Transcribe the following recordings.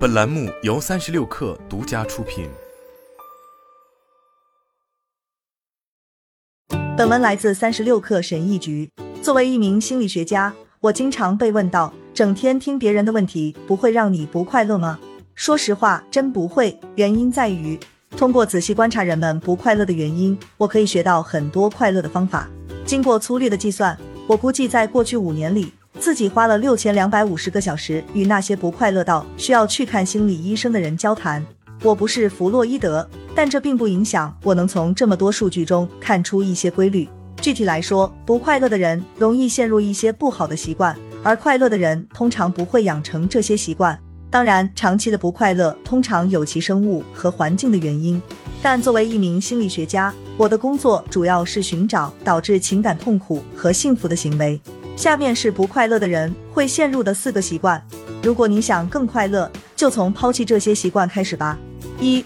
本栏目由三十六氪独家出品。本文来自三十六氪神译局。作为一名心理学家，我经常被问到：整天听别人的问题，不会让你不快乐吗？说实话，真不会。原因在于，通过仔细观察人们不快乐的原因，我可以学到很多快乐的方法。经过粗略的计算，我估计在过去五年里，自己花了六千两百五十个小时与那些不快乐到需要去看心理医生的人交谈。我不是弗洛伊德，但这并不影响我能从这么多数据中看出一些规律。具体来说，不快乐的人容易陷入一些不好的习惯，而快乐的人通常不会养成这些习惯。当然，长期的不快乐通常有其生物和环境的原因。但作为一名心理学家，我的工作主要是寻找导致情感痛苦和幸福的行为。下面是不快乐的人会陷入的四个习惯。如果你想更快乐，就从抛弃这些习惯开始吧。一、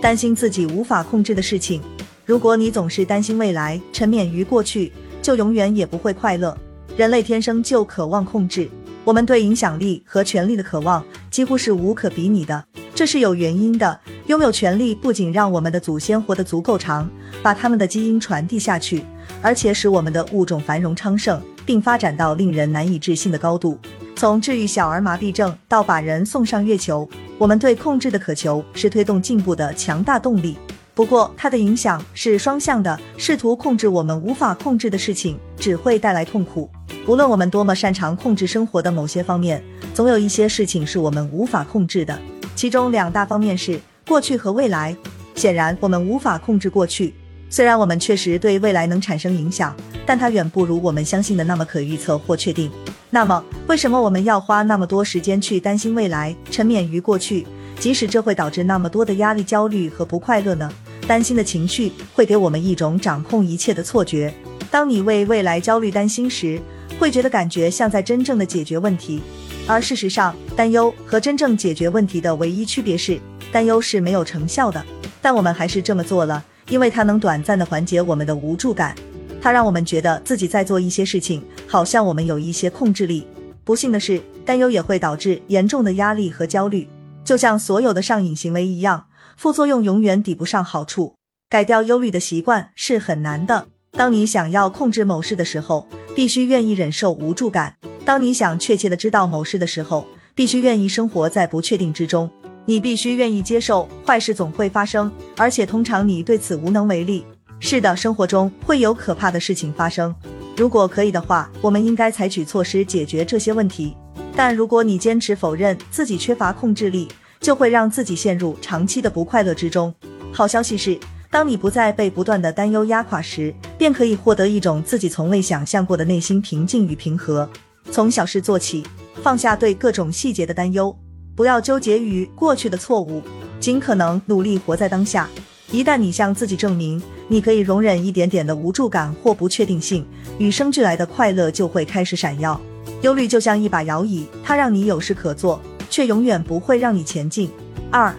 担心自己无法控制的事情。如果你总是担心未来，沉湎于过去，就永远也不会快乐。人类天生就渴望控制，我们对影响力和权力的渴望几乎是无可比拟的。这是有原因的。拥有权力不仅让我们的祖先活得足够长，把他们的基因传递下去，而且使我们的物种繁荣昌盛，并发展到令人难以置信的高度。从治愈小儿麻痹症到把人送上月球，我们对控制的渴求是推动进步的强大动力。不过，它的影响是双向的。试图控制我们无法控制的事情，只会带来痛苦。无论我们多么擅长控制生活的某些方面，总有一些事情是我们无法控制的。其中两大方面是。过去和未来，显然我们无法控制过去。虽然我们确实对未来能产生影响，但它远不如我们相信的那么可预测或确定。那么，为什么我们要花那么多时间去担心未来，沉湎于过去，即使这会导致那么多的压力、焦虑和不快乐呢？担心的情绪会给我们一种掌控一切的错觉。当你为未来焦虑、担心时，会觉得感觉像在真正的解决问题，而事实上，担忧和真正解决问题的唯一区别是。担忧是没有成效的，但我们还是这么做了，因为它能短暂的缓解我们的无助感，它让我们觉得自己在做一些事情，好像我们有一些控制力。不幸的是，担忧也会导致严重的压力和焦虑，就像所有的上瘾行为一样，副作用永远抵不上好处。改掉忧虑的习惯是很难的。当你想要控制某事的时候，必须愿意忍受无助感；当你想确切的知道某事的时候，必须愿意生活在不确定之中。你必须愿意接受坏事总会发生，而且通常你对此无能为力。是的，生活中会有可怕的事情发生。如果可以的话，我们应该采取措施解决这些问题。但如果你坚持否认自己缺乏控制力，就会让自己陷入长期的不快乐之中。好消息是，当你不再被不断的担忧压垮时，便可以获得一种自己从未想象过的内心平静与平和。从小事做起，放下对各种细节的担忧。不要纠结于过去的错误，尽可能努力活在当下。一旦你向自己证明你可以容忍一点点的无助感或不确定性，与生俱来的快乐就会开始闪耀。忧虑就像一把摇椅，它让你有事可做，却永远不会让你前进。二，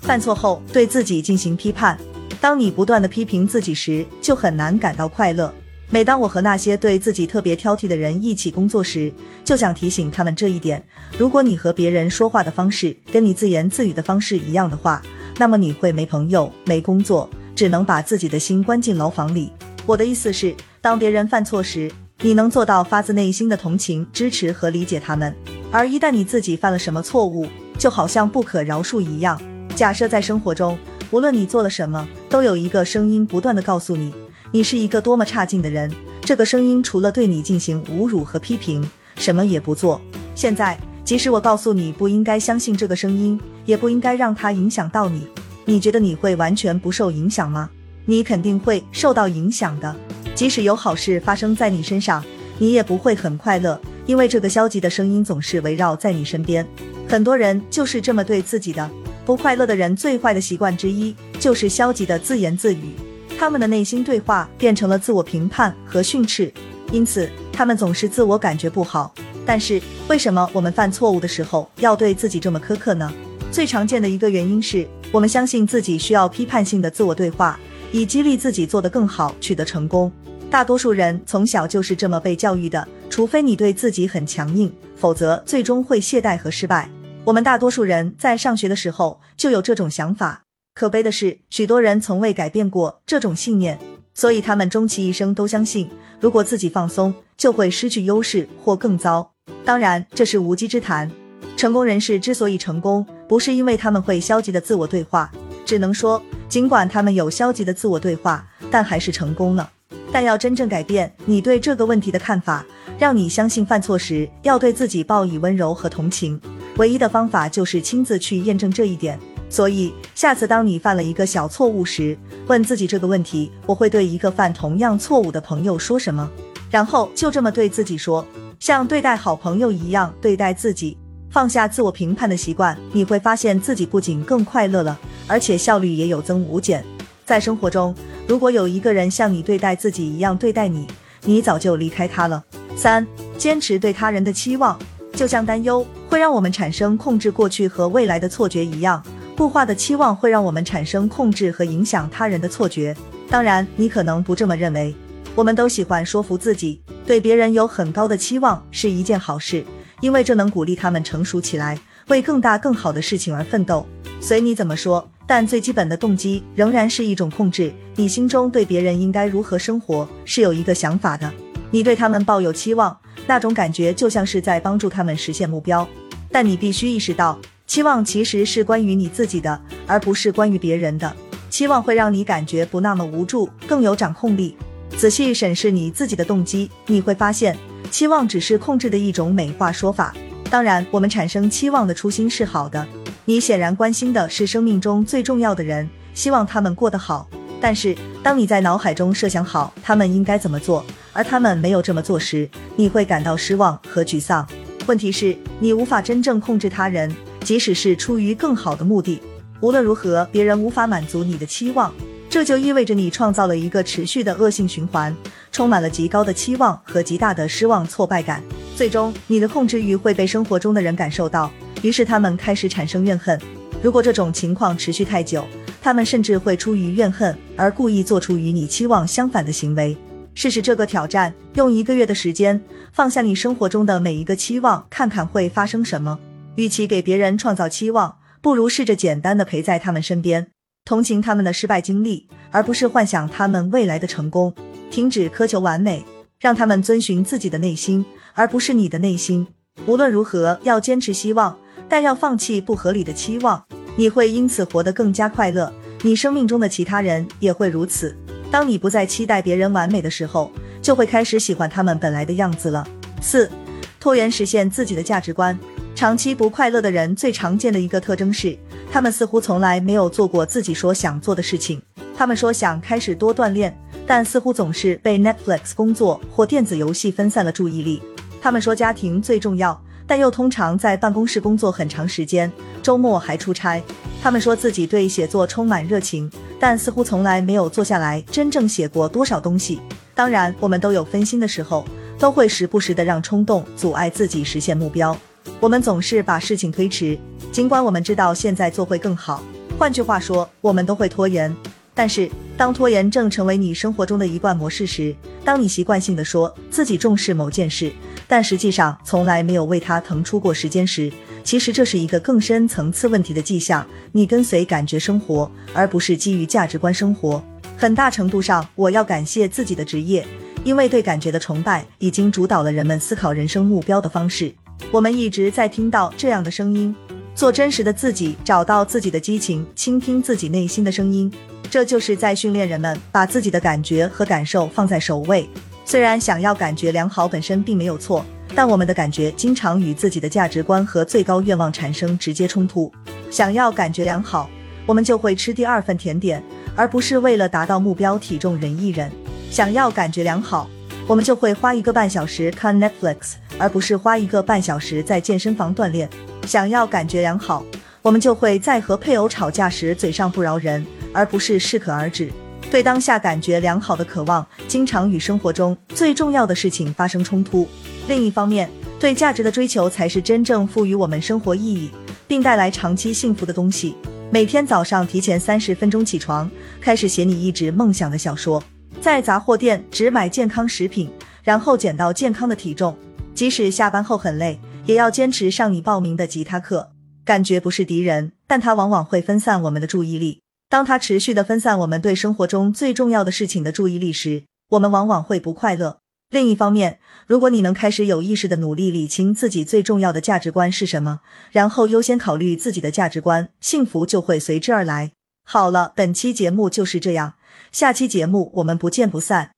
犯错后对自己进行批判。当你不断的批评自己时，就很难感到快乐。每当我和那些对自己特别挑剔的人一起工作时，就想提醒他们这一点：如果你和别人说话的方式跟你自言自语的方式一样的话，那么你会没朋友、没工作，只能把自己的心关进牢房里。我的意思是，当别人犯错时，你能做到发自内心的同情、支持和理解他们；而一旦你自己犯了什么错误，就好像不可饶恕一样。假设在生活中，无论你做了什么，都有一个声音不断的告诉你。你是一个多么差劲的人！这个声音除了对你进行侮辱和批评，什么也不做。现在，即使我告诉你不应该相信这个声音，也不应该让它影响到你，你觉得你会完全不受影响吗？你肯定会受到影响的。即使有好事发生在你身上，你也不会很快乐，因为这个消极的声音总是围绕在你身边。很多人就是这么对自己的。不快乐的人最坏的习惯之一就是消极的自言自语。他们的内心对话变成了自我评判和训斥，因此他们总是自我感觉不好。但是为什么我们犯错误的时候要对自己这么苛刻呢？最常见的一个原因是我们相信自己需要批判性的自我对话，以激励自己做得更好，取得成功。大多数人从小就是这么被教育的，除非你对自己很强硬，否则最终会懈怠和失败。我们大多数人在上学的时候就有这种想法，可悲的是，许多人从未改变过这种信念，所以他们终其一生都相信，如果自己放松，就会失去优势或更糟。当然，这是无稽之谈。成功人士之所以成功，不是因为他们会消极的自我对话，只能说，尽管他们有消极的自我对话，但还是成功了。但要真正改变你对这个问题的看法，让你相信犯错时要对自己报以温柔和同情。唯一的方法就是亲自去验证这一点。所以，下次当你犯了一个小错误时，问自己这个问题：我会对一个犯同样错误的朋友说什么？然后就这么对自己说，像对待好朋友一样对待自己。放下自我评判的习惯，你会发现自己不仅更快乐了，而且效率也有增无减。在生活中，如果有一个人像你对待自己一样对待你，你早就离开他了。三，坚持对他人的期望。就像担忧会让我们产生控制过去和未来的错觉一样，固化的期望会让我们产生控制和影响他人的错觉。当然，你可能不这么认为。我们都喜欢说服自己，对别人有很高的期望是一件好事，因为这能鼓励他们成熟起来，为更大更好的事情而奋斗。随你怎么说，但最基本的动机仍然是一种控制。你心中对别人应该如何生活是有一个想法的，你对他们抱有期望。那种感觉就像是在帮助他们实现目标，但你必须意识到，期望其实是关于你自己的，而不是关于别人的。期望会让你感觉不那么无助，更有掌控力。仔细审视你自己的动机，你会发现，期望只是控制的一种美化说法。当然，我们产生期望的初心是好的，你显然关心的是生命中最重要的人，希望他们过得好。但是，当你在脑海中设想好他们应该怎么做，而他们没有这么做时，你会感到失望和沮丧。问题是，你无法真正控制他人，即使是出于更好的目的。无论如何，别人无法满足你的期望，这就意味着你创造了一个持续的恶性循环，充满了极高的期望和极大的失望挫败感。最终，你的控制欲会被生活中的人感受到，于是他们开始产生怨恨。如果这种情况持续太久，他们甚至会出于怨恨而故意做出与你期望相反的行为。试试这个挑战，用一个月的时间放下你生活中的每一个期望，看看会发生什么。与其给别人创造期望，不如试着简单的陪在他们身边，同情他们的失败经历，而不是幻想他们未来的成功。停止苛求完美，让他们遵循自己的内心，而不是你的内心。无论如何，要坚持希望，但要放弃不合理的期望。你会因此活得更加快乐，你生命中的其他人也会如此。当你不再期待别人完美的时候，就会开始喜欢他们本来的样子了。四，拖延实现自己的价值观。长期不快乐的人最常见的一个特征是，他们似乎从来没有做过自己说想做的事情。他们说想开始多锻炼，但似乎总是被 Netflix 工作或电子游戏分散了注意力。他们说家庭最重要。但又通常在办公室工作很长时间，周末还出差。他们说自己对写作充满热情，但似乎从来没有坐下来真正写过多少东西。当然，我们都有分心的时候，都会时不时的让冲动阻碍自己实现目标。我们总是把事情推迟，尽管我们知道现在做会更好。换句话说，我们都会拖延。但是，当拖延症成为你生活中的一贯模式时，当你习惯性的说自己重视某件事，但实际上从来没有为它腾出过时间时，其实这是一个更深层次问题的迹象。你跟随感觉生活，而不是基于价值观生活。很大程度上，我要感谢自己的职业，因为对感觉的崇拜已经主导了人们思考人生目标的方式。我们一直在听到这样的声音：做真实的自己，找到自己的激情，倾听自己内心的声音。这就是在训练人们把自己的感觉和感受放在首位。虽然想要感觉良好本身并没有错，但我们的感觉经常与自己的价值观和最高愿望产生直接冲突。想要感觉良好，我们就会吃第二份甜点，而不是为了达到目标体重忍一忍。想要感觉良好，我们就会花一个半小时看 Netflix，而不是花一个半小时在健身房锻炼。想要感觉良好，我们就会在和配偶吵架时嘴上不饶人。而不是适可而止。对当下感觉良好的渴望，经常与生活中最重要的事情发生冲突。另一方面，对价值的追求才是真正赋予我们生活意义，并带来长期幸福的东西。每天早上提前三十分钟起床，开始写你一直梦想的小说。在杂货店只买健康食品，然后减到健康的体重。即使下班后很累，也要坚持上你报名的吉他课。感觉不是敌人，但它往往会分散我们的注意力。当它持续的分散我们对生活中最重要的事情的注意力时，我们往往会不快乐。另一方面，如果你能开始有意识的努力理清自己最重要的价值观是什么，然后优先考虑自己的价值观，幸福就会随之而来。好了，本期节目就是这样，下期节目我们不见不散。